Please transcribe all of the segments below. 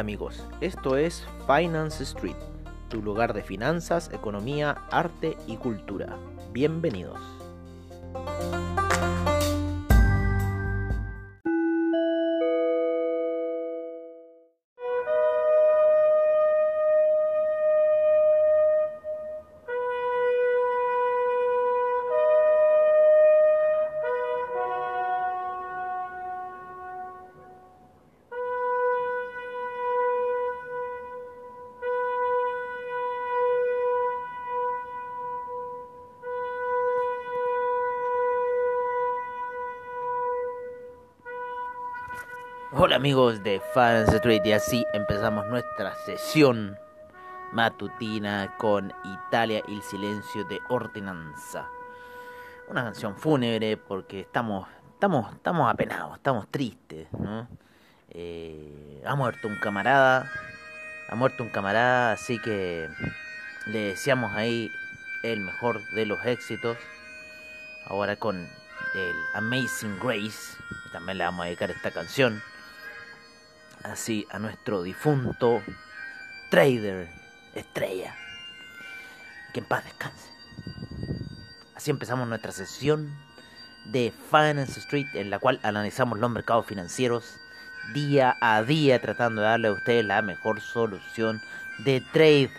Amigos, esto es Finance Street, tu lugar de finanzas, economía, arte y cultura. Bienvenidos. Hola amigos de Fans Street y así empezamos nuestra sesión matutina con Italia y el silencio de Ordinanza. Una canción fúnebre porque estamos, estamos, estamos apenados, estamos tristes, ¿no? Eh, ha muerto un camarada, ha muerto un camarada, así que le deseamos ahí el mejor de los éxitos. Ahora con el Amazing Grace, también le vamos a dedicar esta canción así a nuestro difunto trader estrella. Que en paz descanse. Así empezamos nuestra sesión de Finance Street en la cual analizamos los mercados financieros día a día tratando de darle a ustedes la mejor solución de trade.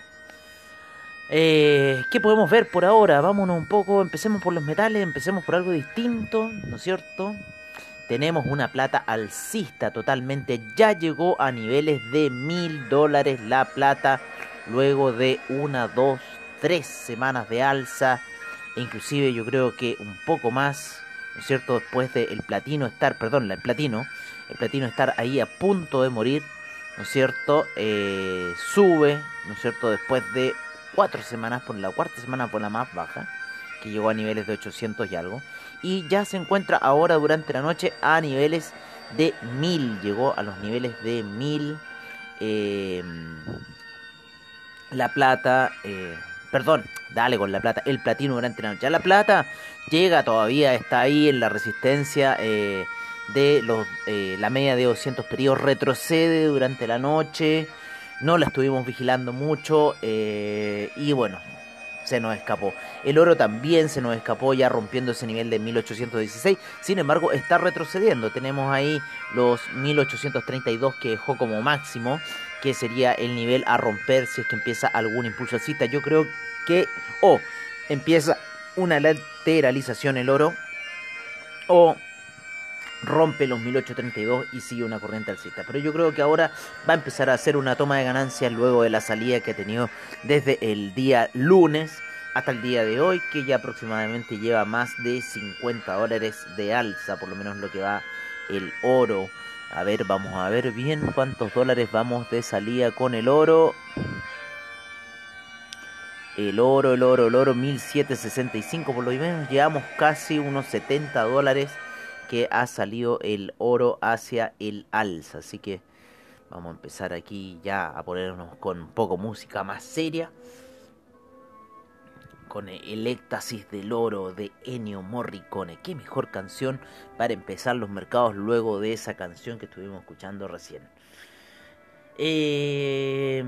Eh, ¿Qué podemos ver por ahora? Vámonos un poco, empecemos por los metales, empecemos por algo distinto, ¿no es cierto? Tenemos una plata alcista totalmente. Ya llegó a niveles de mil dólares la plata luego de una, dos, tres semanas de alza. E inclusive yo creo que un poco más, ¿no es cierto? Después de el platino estar, perdón, el platino, el platino estar ahí a punto de morir, ¿no es cierto? Eh, sube, ¿no es cierto? Después de cuatro semanas, por la cuarta semana por la más baja, que llegó a niveles de 800 y algo y ya se encuentra ahora durante la noche a niveles de 1000. Llegó a los niveles de 1000. Eh, la plata, eh, perdón, dale con la plata, el platino durante la noche. La plata llega todavía, está ahí en la resistencia eh, de los, la media de 200 periodos, retrocede durante la noche. No la estuvimos vigilando mucho y bueno, se nos escapó. El oro también se nos escapó ya rompiendo ese nivel de 1816. Sin embargo, está retrocediendo. Tenemos ahí los 1832 que dejó como máximo, que sería el nivel a romper si es que empieza algún impulso alcista. Yo creo que o empieza una lateralización el oro o rompe los 1832 y sigue una corriente alcista. Pero yo creo que ahora va a empezar a hacer una toma de ganancias luego de la salida que ha tenido desde el día lunes hasta el día de hoy, que ya aproximadamente lleva más de 50 dólares de alza, por lo menos lo que va el oro. A ver, vamos a ver bien cuántos dólares vamos de salida con el oro. El oro, el oro, el oro, 1765 por lo menos. Llevamos casi unos 70 dólares que ha salido el oro hacia el alza. Así que vamos a empezar aquí ya a ponernos con un poco música más seria. Con el éxtasis del oro de Ennio Morricone. Qué mejor canción para empezar los mercados luego de esa canción que estuvimos escuchando recién. Eh,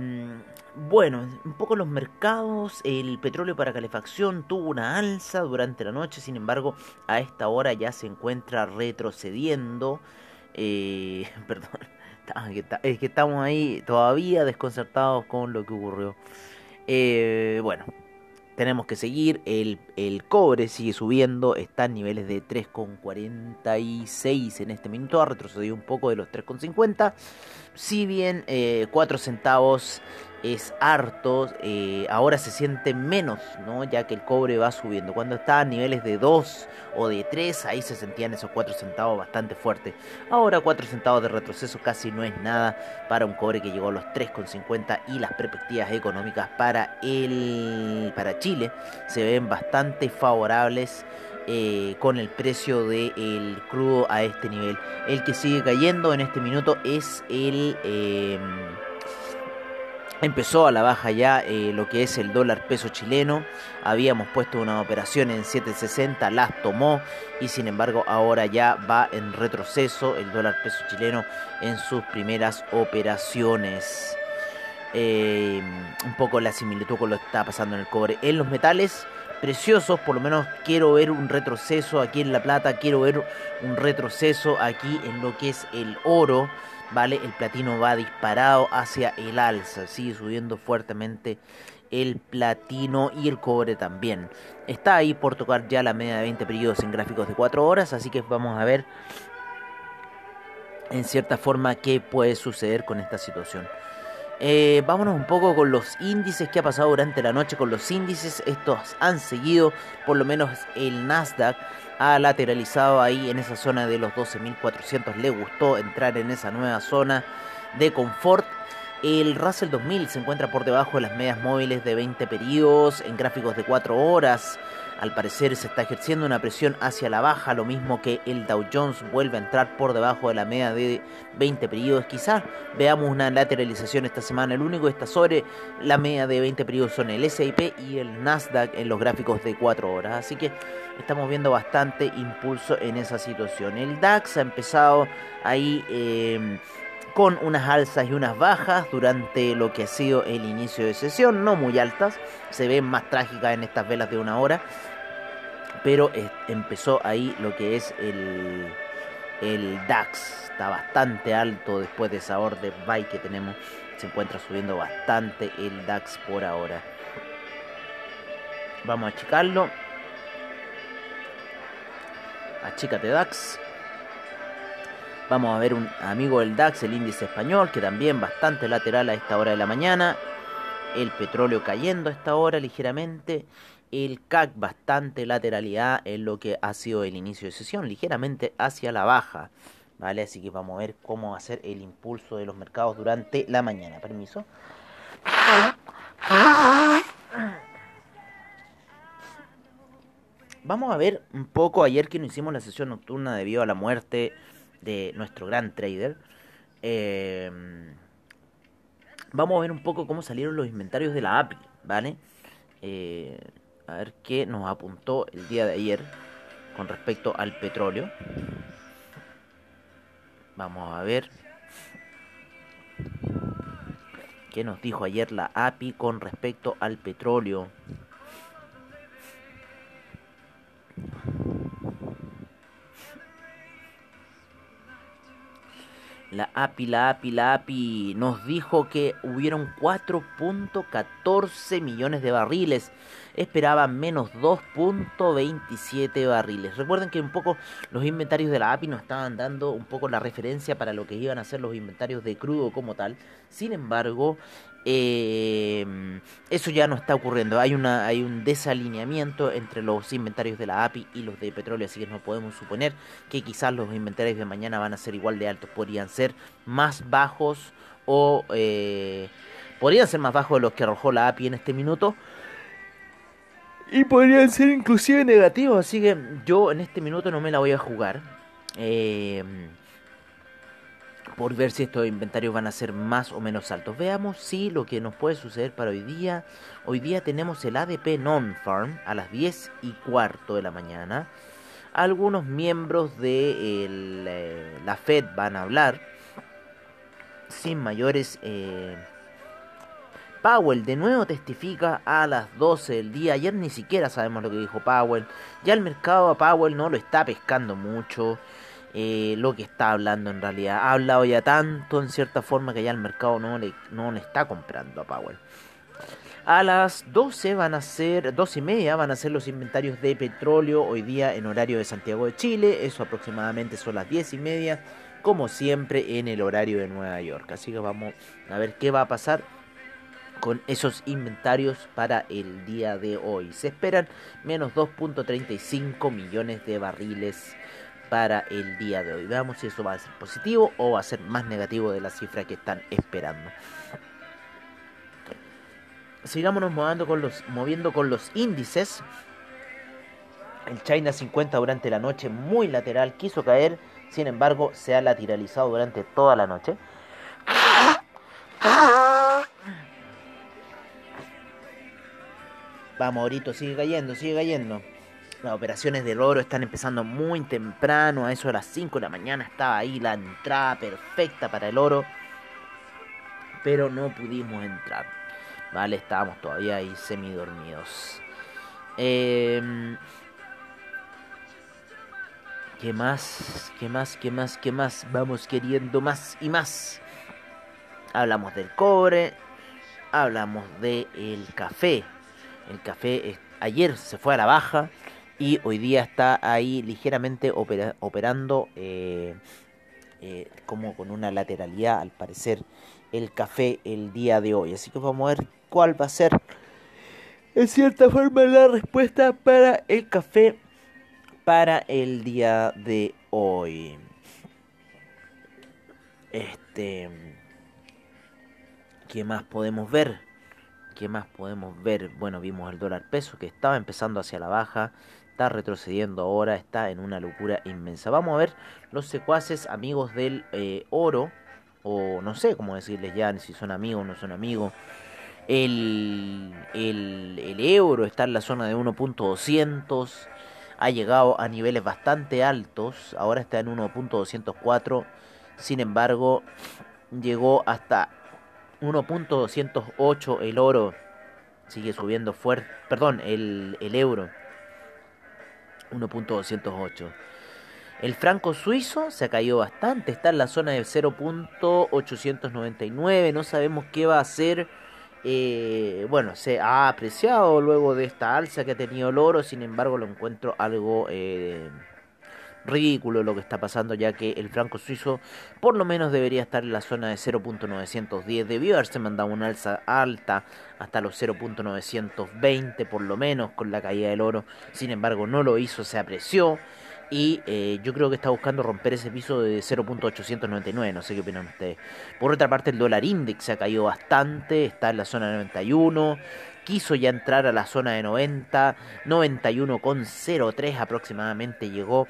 bueno, un poco los mercados, el petróleo para calefacción tuvo una alza durante la noche, sin embargo, a esta hora ya se encuentra retrocediendo. Eh, perdón, es que estamos ahí todavía desconcertados con lo que ocurrió. Eh, bueno, tenemos que seguir. El, el, cobre sigue subiendo, está en niveles de 3,46 en este minuto, ha retrocedido un poco de los 3,50. Si bien 4 centavos es harto, eh, ahora se siente menos, ¿no? Ya que el cobre va subiendo. Cuando está a niveles de 2 o de 3, ahí se sentían esos 4 centavos bastante fuertes. Ahora 4 centavos de retroceso casi no es nada para un cobre que llegó a los 3,50 y las perspectivas económicas para, el, para Chile se ven bastante favorables. Eh, con el precio del crudo a este nivel. El que sigue cayendo en este minuto es el... Eh, Empezó a la baja ya eh, lo que es el dólar peso chileno. Habíamos puesto una operación en 7.60, las tomó y sin embargo ahora ya va en retroceso el dólar peso chileno en sus primeras operaciones. Eh, un poco la similitud con lo que está pasando en el cobre. En los metales preciosos, por lo menos quiero ver un retroceso aquí en la plata, quiero ver un retroceso aquí en lo que es el oro. ¿vale? El platino va disparado hacia el alza, sigue subiendo fuertemente el platino y el cobre también. Está ahí por tocar ya la media de 20 periodos en gráficos de 4 horas, así que vamos a ver en cierta forma qué puede suceder con esta situación. Eh, vámonos un poco con los índices que ha pasado durante la noche con los índices. Estos han seguido, por lo menos el Nasdaq ha lateralizado ahí en esa zona de los 12.400. Le gustó entrar en esa nueva zona de confort. El Russell 2000 se encuentra por debajo de las medias móviles de 20 periodos en gráficos de 4 horas. Al parecer se está ejerciendo una presión hacia la baja, lo mismo que el Dow Jones vuelve a entrar por debajo de la media de 20 periodos. Quizás veamos una lateralización esta semana. El único que está sobre la media de 20 periodos son el S&P y el Nasdaq en los gráficos de 4 horas. Así que estamos viendo bastante impulso en esa situación. El DAX ha empezado ahí... Eh, con unas alzas y unas bajas durante lo que ha sido el inicio de sesión, no muy altas, se ven más trágicas en estas velas de una hora, pero empezó ahí lo que es el, el DAX, está bastante alto después de esa orden buy que tenemos, se encuentra subiendo bastante el DAX por ahora. Vamos a achicarlo. Achícate DAX. Vamos a ver un amigo del DAX, el índice español, que también bastante lateral a esta hora de la mañana. El petróleo cayendo a esta hora ligeramente. El CAC bastante lateralidad en lo que ha sido el inicio de sesión, ligeramente hacia la baja. ¿Vale? Así que vamos a ver cómo va a ser el impulso de los mercados durante la mañana. Permiso. Vamos a ver un poco ayer que no hicimos la sesión nocturna debido a la muerte de nuestro gran trader. Em, vamos a ver un poco cómo salieron los inventarios de la API, ¿vale? Eh, a ver qué nos apuntó el día de ayer con respecto al petróleo. Vamos a ver qué nos dijo ayer la API con respecto al petróleo. La API, la API, la API nos dijo que hubieron 4.14 millones de barriles. Esperaban menos 2.27 barriles. Recuerden que un poco los inventarios de la API nos estaban dando un poco la referencia para lo que iban a ser los inventarios de crudo como tal. Sin embargo, eh, eso ya no está ocurriendo. Hay, una, hay un desalineamiento entre los inventarios de la API y los de petróleo, así que no podemos suponer que quizás los inventarios de mañana van a ser igual de altos. Podrían ser más bajos o eh, podrían ser más bajos de los que arrojó la API en este minuto. Y podrían ser inclusive negativos, así que yo en este minuto no me la voy a jugar. Eh, por ver si estos inventarios van a ser más o menos altos. Veamos si lo que nos puede suceder para hoy día. Hoy día tenemos el ADP Non-Farm a las 10 y cuarto de la mañana. Algunos miembros de eh, la Fed van a hablar sin mayores... Eh, Powell de nuevo testifica a las 12 del día. Ayer ni siquiera sabemos lo que dijo Powell. Ya el mercado a Powell no lo está pescando mucho. Eh, lo que está hablando en realidad. Ha hablado ya tanto en cierta forma que ya el mercado no le, no le está comprando a Powell. A las 12 van a ser, 12 y media van a ser los inventarios de petróleo hoy día en horario de Santiago de Chile. Eso aproximadamente son las 10 y media, como siempre en el horario de Nueva York. Así que vamos a ver qué va a pasar con esos inventarios para el día de hoy. Se esperan menos 2.35 millones de barriles para el día de hoy. Veamos si eso va a ser positivo o va a ser más negativo de la cifra que están esperando. Sigámonos moviendo con los, moviendo con los índices. El China 50 durante la noche muy lateral quiso caer, sin embargo se ha lateralizado durante toda la noche. Vamos, ahorita sigue cayendo, sigue cayendo. Las operaciones del oro están empezando muy temprano, a eso de las 5 de la mañana estaba ahí la entrada perfecta para el oro, pero no pudimos entrar, ¿vale? Estábamos todavía ahí semidormidos. Eh, ¿Qué más? ¿Qué más? ¿Qué más? ¿Qué más? Vamos queriendo más y más. Hablamos del cobre, hablamos del café. El café ayer se fue a la baja y hoy día está ahí ligeramente operando eh, eh, como con una lateralidad al parecer el café el día de hoy. Así que vamos a ver cuál va a ser en cierta forma la respuesta para el café para el día de hoy. Este, ¿qué más podemos ver? ¿Qué más podemos ver? Bueno, vimos el dólar peso que estaba empezando hacia la baja, está retrocediendo ahora, está en una locura inmensa. Vamos a ver los secuaces amigos del eh, oro, o no sé cómo decirles ya, si son amigos o no son amigos. El, el, el euro está en la zona de 1.200, ha llegado a niveles bastante altos, ahora está en 1.204, sin embargo llegó hasta 1.208 el oro, sigue subiendo fuerte, perdón, el, el euro 1.208. El franco suizo se caído bastante, está en la zona de 0.899, no sabemos qué va a hacer. Eh, bueno, se ha apreciado luego de esta alza que ha tenido el oro, sin embargo lo encuentro algo eh, ridículo lo que está pasando, ya que el franco suizo por lo menos debería estar en la zona de 0.910, debió haberse mandado una alza alta hasta los 0.920 por lo menos con la caída del oro, sin embargo no lo hizo, se apreció y eh, yo creo que está buscando romper ese piso de 0.899, no sé qué opinan ustedes. Por otra parte el dólar index ha caído bastante, está en la zona de 91, quiso ya entrar a la zona de 90, 91,03 aproximadamente llegó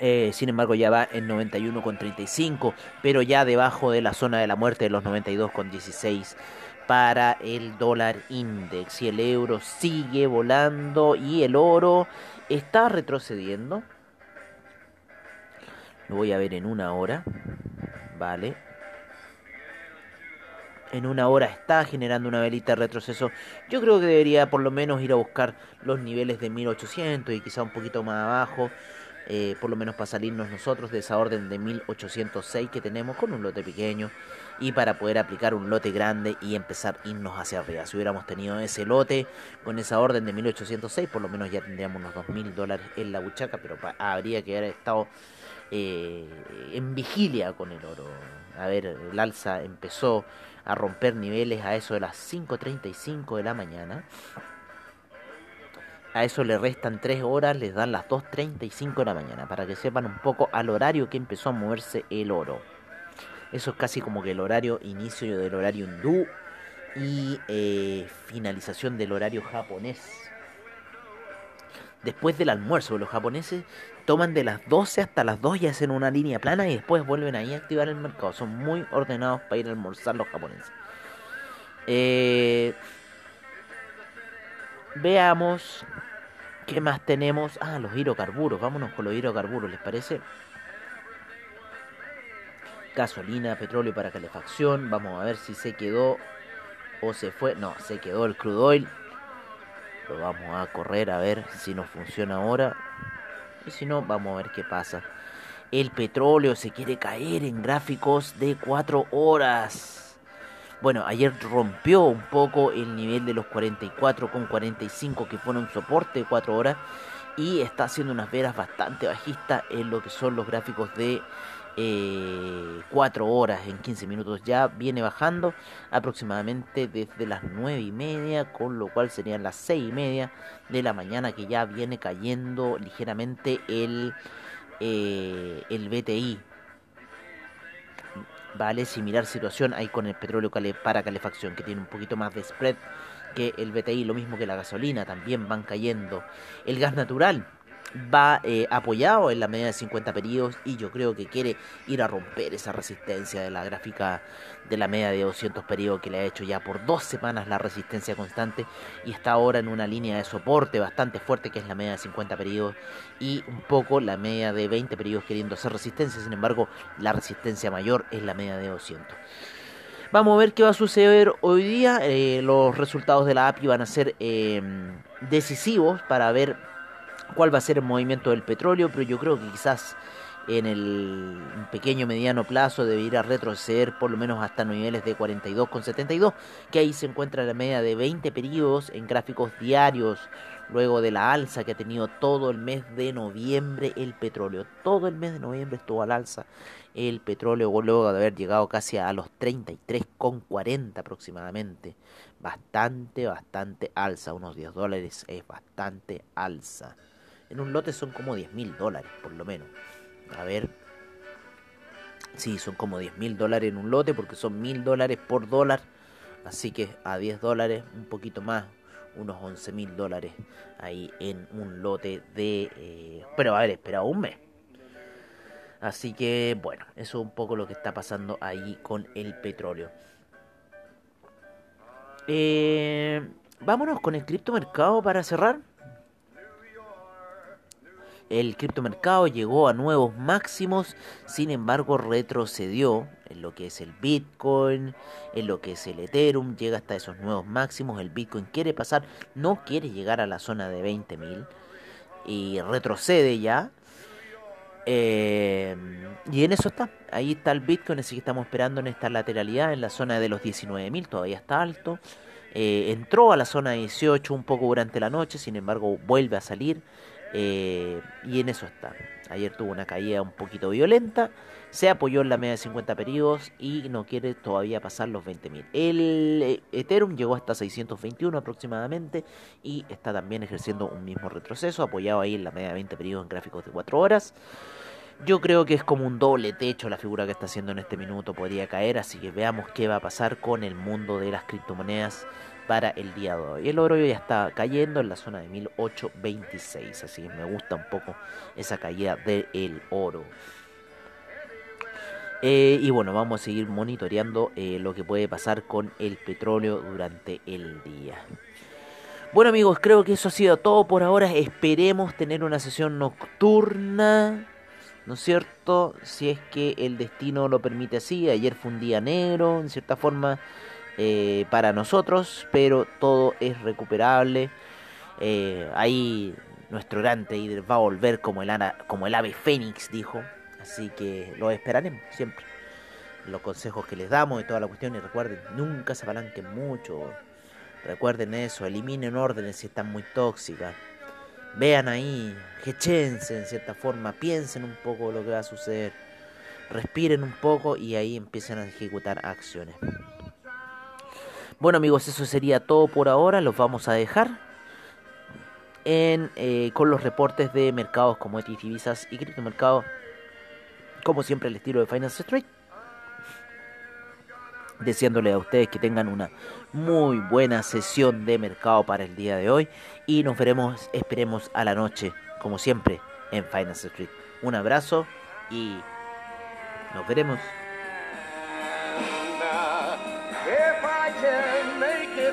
eh, sin embargo ya va en 91,35, pero ya debajo de la zona de la muerte de los 92,16 para el dólar index. Y el euro sigue volando y el oro está retrocediendo. Lo voy a ver en una hora. Vale. En una hora está generando una velita de retroceso. Yo creo que debería por lo menos ir a buscar los niveles de 1800 y quizá un poquito más abajo. Eh, por lo menos para salirnos nosotros de esa orden de 1806 que tenemos con un lote pequeño y para poder aplicar un lote grande y empezar a irnos hacia arriba. Si hubiéramos tenido ese lote con esa orden de 1806, por lo menos ya tendríamos unos 2.000 dólares en la buchaca, pero habría que haber estado eh, en vigilia con el oro. A ver, el alza empezó a romper niveles a eso de las 5.35 de la mañana. A eso le restan 3 horas, les dan las 2.35 de la mañana, para que sepan un poco al horario que empezó a moverse el oro. Eso es casi como que el horario inicio del horario hindú y eh, finalización del horario japonés. Después del almuerzo, los japoneses toman de las 12 hasta las 2 y hacen una línea plana y después vuelven ahí a activar el mercado. Son muy ordenados para ir a almorzar los japoneses. Eh, Veamos qué más tenemos. Ah, los hidrocarburos. Vámonos con los hidrocarburos, ¿les parece? Gasolina, petróleo para calefacción. Vamos a ver si se quedó o se fue. No, se quedó el crude oil. Lo vamos a correr a ver si nos funciona ahora. Y si no, vamos a ver qué pasa. El petróleo se quiere caer en gráficos de 4 horas. Bueno, ayer rompió un poco el nivel de los 44 con 45 que fueron soporte de 4 horas y está haciendo unas veras bastante bajistas en lo que son los gráficos de 4 eh, horas en 15 minutos. Ya viene bajando aproximadamente desde las 9 y media, con lo cual serían las 6 y media de la mañana que ya viene cayendo ligeramente el, eh, el BTI Vale, similar situación hay con el petróleo para calefacción, que tiene un poquito más de spread que el BTI, lo mismo que la gasolina, también van cayendo. El gas natural va eh, apoyado en la media de 50 periodos y yo creo que quiere ir a romper esa resistencia de la gráfica de la media de 200 periodos que le ha hecho ya por dos semanas la resistencia constante y está ahora en una línea de soporte bastante fuerte que es la media de 50 periodos y un poco la media de 20 periodos queriendo hacer resistencia, sin embargo la resistencia mayor es la media de 200. Vamos a ver qué va a suceder hoy día. Eh, los resultados de la API van a ser eh, decisivos para ver cuál va a ser el movimiento del petróleo, pero yo creo que quizás en el pequeño mediano plazo debería retroceder por lo menos hasta niveles de 42,72, que ahí se encuentra la media de 20 periodos en gráficos diarios, luego de la alza que ha tenido todo el mes de noviembre el petróleo. Todo el mes de noviembre estuvo al alza el petróleo, luego de haber llegado casi a los 33,40 aproximadamente. Bastante, bastante alza, unos 10 dólares es bastante alza. En un lote son como 10 mil dólares, por lo menos. A ver. Sí, son como 10 mil dólares en un lote porque son mil dólares por dólar. Así que a 10 dólares, un poquito más, unos 11 mil dólares ahí en un lote de... Eh, pero haber esperado un mes. Así que bueno, eso es un poco lo que está pasando ahí con el petróleo. Eh, vámonos con el criptomercado para cerrar. El criptomercado llegó a nuevos máximos, sin embargo retrocedió en lo que es el Bitcoin, en lo que es el Ethereum, llega hasta esos nuevos máximos. El Bitcoin quiere pasar, no quiere llegar a la zona de 20.000 y retrocede ya. Eh, y en eso está, ahí está el Bitcoin, así que estamos esperando en esta lateralidad, en la zona de los 19.000, todavía está alto. Eh, entró a la zona 18 un poco durante la noche, sin embargo vuelve a salir. Eh, y en eso está. Ayer tuvo una caída un poquito violenta. Se apoyó en la media de 50 periodos y no quiere todavía pasar los 20.000. El eh, Ethereum llegó hasta 621 aproximadamente y está también ejerciendo un mismo retroceso, apoyado ahí en la media de 20 periodos en gráficos de 4 horas. Yo creo que es como un doble techo la figura que está haciendo en este minuto, podría caer, así que veamos qué va a pasar con el mundo de las criptomonedas para el día de hoy. El oro ya está cayendo en la zona de 1826, así que me gusta un poco esa caída del oro. Eh, y bueno, vamos a seguir monitoreando eh, lo que puede pasar con el petróleo durante el día. Bueno amigos, creo que eso ha sido todo por ahora. Esperemos tener una sesión nocturna. ¿No es cierto? Si es que el destino lo permite así. Ayer fue un día negro, en cierta forma. Eh, para nosotros, pero todo es recuperable. Eh, ahí nuestro gran trader va a volver como el, como el ave fénix, dijo. Así que lo esperaremos siempre. Los consejos que les damos y toda la cuestión. Y recuerden, nunca se apalanquen mucho. Recuerden eso, eliminen órdenes si están muy tóxicas. Vean ahí, jechense en cierta forma, piensen un poco lo que va a suceder. Respiren un poco y ahí empiecen a ejecutar acciones. Bueno amigos, eso sería todo por ahora. Los vamos a dejar eh, con los reportes de mercados como y divisas y criptomercados. Como siempre el estilo de Finance Street. Deseándole a ustedes que tengan una muy buena sesión de mercado para el día de hoy. Y nos veremos, esperemos a la noche, como siempre, en Finance Street. Un abrazo y nos veremos.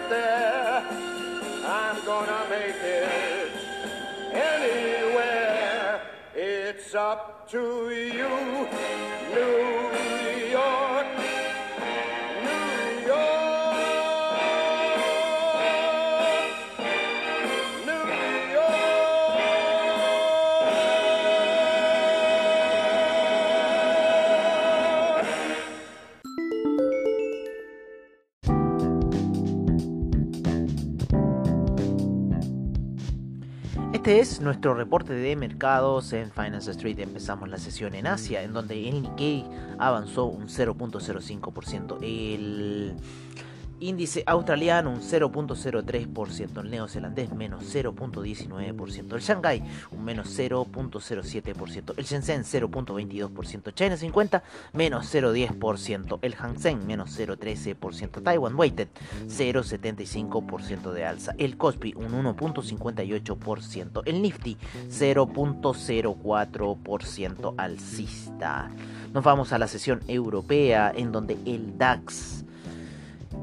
There, I'm gonna make it anywhere. It's up to you, New es nuestro reporte de mercados en Finance Street. Empezamos la sesión en Asia, en donde el Nikkei avanzó un 0.05%. El Índice australiano un 0.03%, el neozelandés menos 0.19%, el Shanghai un menos 0.07%, el Shenzhen 0.22%, China 50 menos 0.10%, el Hang Seng menos 0.13%, Taiwan Weighted 0.75% de alza, el Kospi un 1.58%, el Nifty 0.04% alcista. Nos vamos a la sesión europea en donde el DAX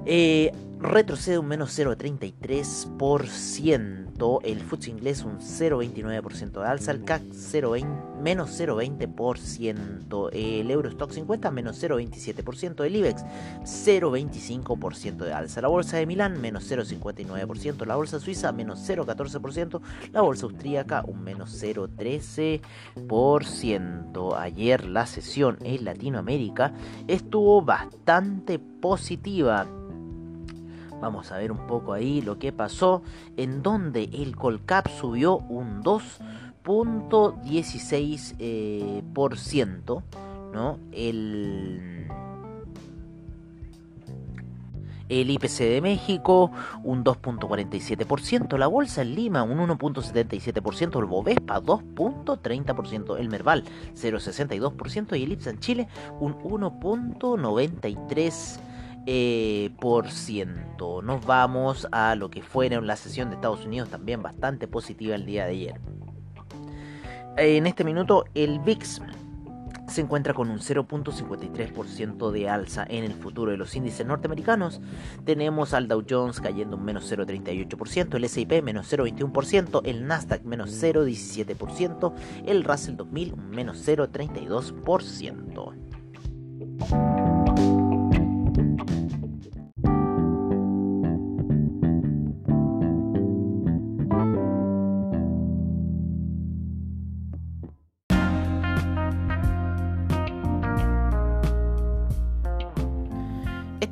eh, retrocede un menos 0,33%, el FTSE inglés un 0,29% de alza, el CAC 0, menos 0,20%, el Eurostock 50 menos 0,27%, el IBEX 0,25% de alza, la bolsa de Milán menos 0,59%, la bolsa suiza menos 0,14%, la bolsa austríaca un menos 0,13%. Ayer la sesión en Latinoamérica estuvo bastante positiva Vamos a ver un poco ahí lo que pasó, en donde el Colcap subió un 2.16%, eh, ¿no? El, el IPC de México un 2.47%, la bolsa en Lima un 1.77%, el Bovespa 2.30%, el Merval 0.62% y el IPSA en Chile un 1.93%. Eh, por ciento. Nos vamos a lo que fue en la sesión de Estados Unidos, también bastante positiva el día de ayer. En este minuto, el VIX se encuentra con un 0.53% de alza en el futuro de los índices norteamericanos. Tenemos al Dow Jones cayendo un menos 0.38%, el S&P menos 0.21%, el Nasdaq menos 0.17%, el Russell 2000 un menos 0.32%.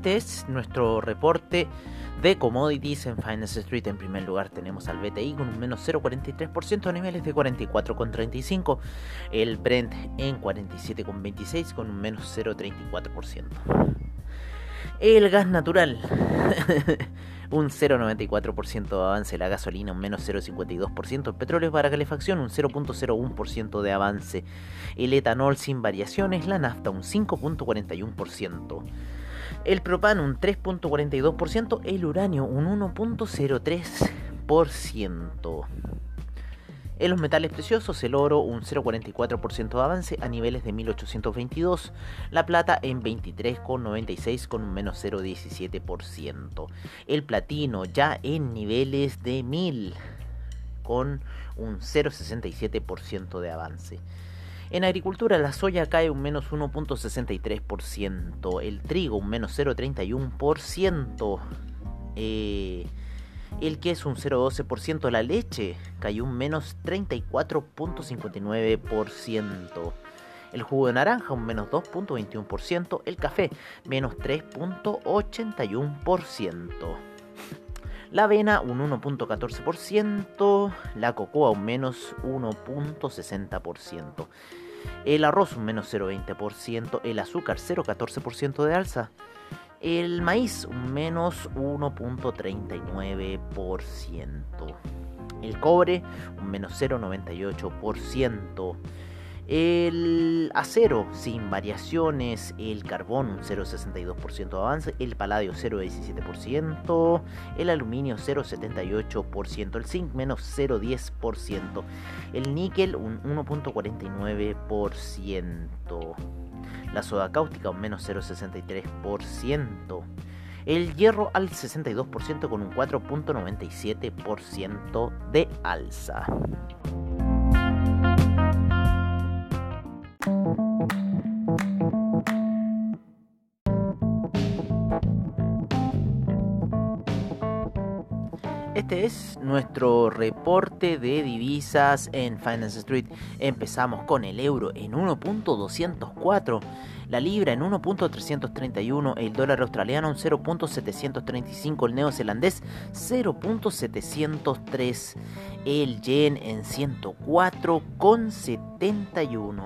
Este es nuestro reporte de commodities en Finance Street. En primer lugar tenemos al BTI con un menos 0,43% a niveles de 44,35. El Brent en 47,26 con un menos 0,34%. El gas natural. un 0,94% de avance, la gasolina un menos 0,52%, el petróleo para calefacción un 0,01% de avance, el etanol sin variaciones, la nafta un 5,41% el propano un 3.42%, el uranio un 1.03%. En los metales preciosos, el oro un 0,44% de avance a niveles de 1822, la plata en 23,96 con un menos 0,17%, el platino ya en niveles de 1000 con un 0,67% de avance. En agricultura la soya cae un menos 1.63%, el trigo un menos 0.31%, eh, el queso un 0.12%, la leche cayó un menos 34.59%. El jugo de naranja un menos 2.21%, el café menos 3.81%. La avena un 1.14%, la cocoa un menos 1.60% el arroz un menos 0,20%, el azúcar 0,14% de alza, el maíz un menos 1.39%, el cobre un menos 0,98%, el acero sin variaciones, el carbón un 0,62% de avance, el paladio 0,17%, el aluminio 0,78%, el zinc menos 0,10%, el níquel un 1,49%, la soda cáustica un menos 0,63%, el hierro al 62% con un 4.97% de alza. Este es nuestro reporte de divisas en Finance Street. Empezamos con el euro en 1.204, la libra en 1.331, el dólar australiano en 0.735, el neozelandés 0.703, el yen en 104.71,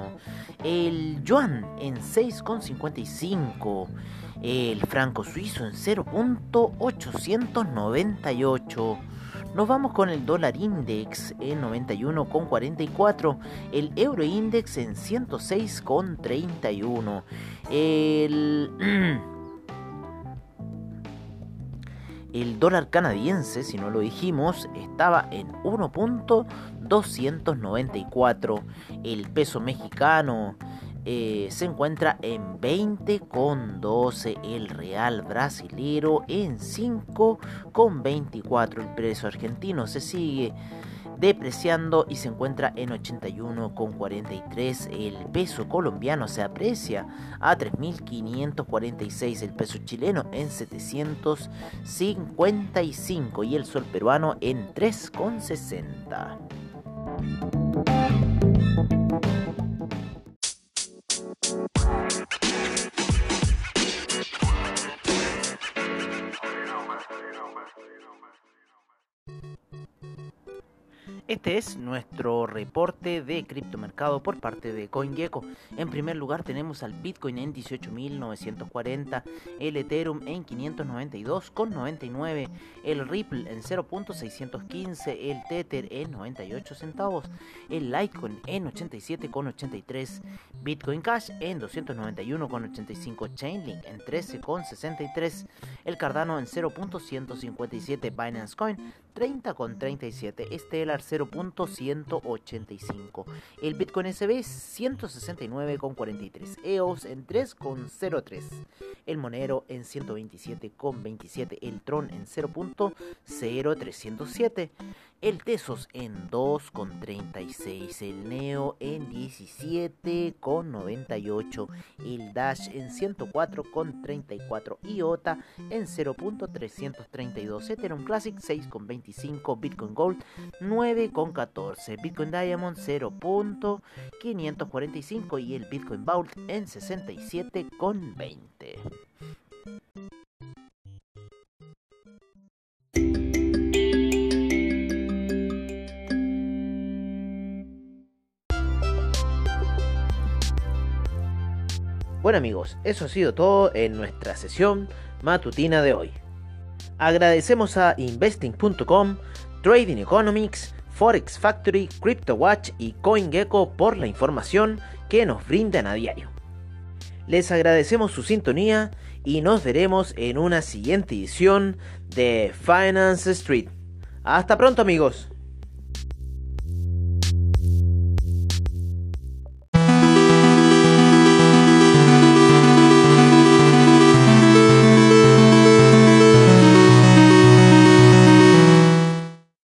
el yuan en 6.55 El franco suizo en 0.898. Nos vamos con el dólar index en 91,44, el euro index en 106,31, el, el dólar canadiense, si no lo dijimos, estaba en 1.294, el peso mexicano eh, se encuentra en 20,12 el real brasilero, en 5,24 el peso argentino se sigue depreciando y se encuentra en 81,43 el peso colombiano se aprecia a 3.546 el peso chileno en 755 y el sol peruano en 3,60 Este es nuestro reporte de criptomercado por parte de CoinGecko. En primer lugar tenemos al Bitcoin en 18.940, el Ethereum en 592,99, el Ripple en 0.615, el Tether en 98 centavos, el Litecoin en 87,83, Bitcoin Cash en 291,85, Chainlink en 13,63, el Cardano en 0.157, Binance Coin 30,37, Stellar 0.185, el Bitcoin SB 169,43, EOS en 3,03, el Monero en 127,27, el Tron en 0.0307, el Tesos en 2,36, el Neo en 17,98, el Dash en 104,34, IOTA en 0.332, Ethereum Classic 6,25, Bitcoin Gold 9,14, Bitcoin Diamond 0.545 y el Bitcoin Vault en 67,20. Amigos, eso ha sido todo en nuestra sesión matutina de hoy. Agradecemos a investing.com, Trading Economics, Forex Factory, CryptoWatch y CoinGecko por la información que nos brindan a diario. Les agradecemos su sintonía y nos veremos en una siguiente edición de Finance Street. Hasta pronto amigos.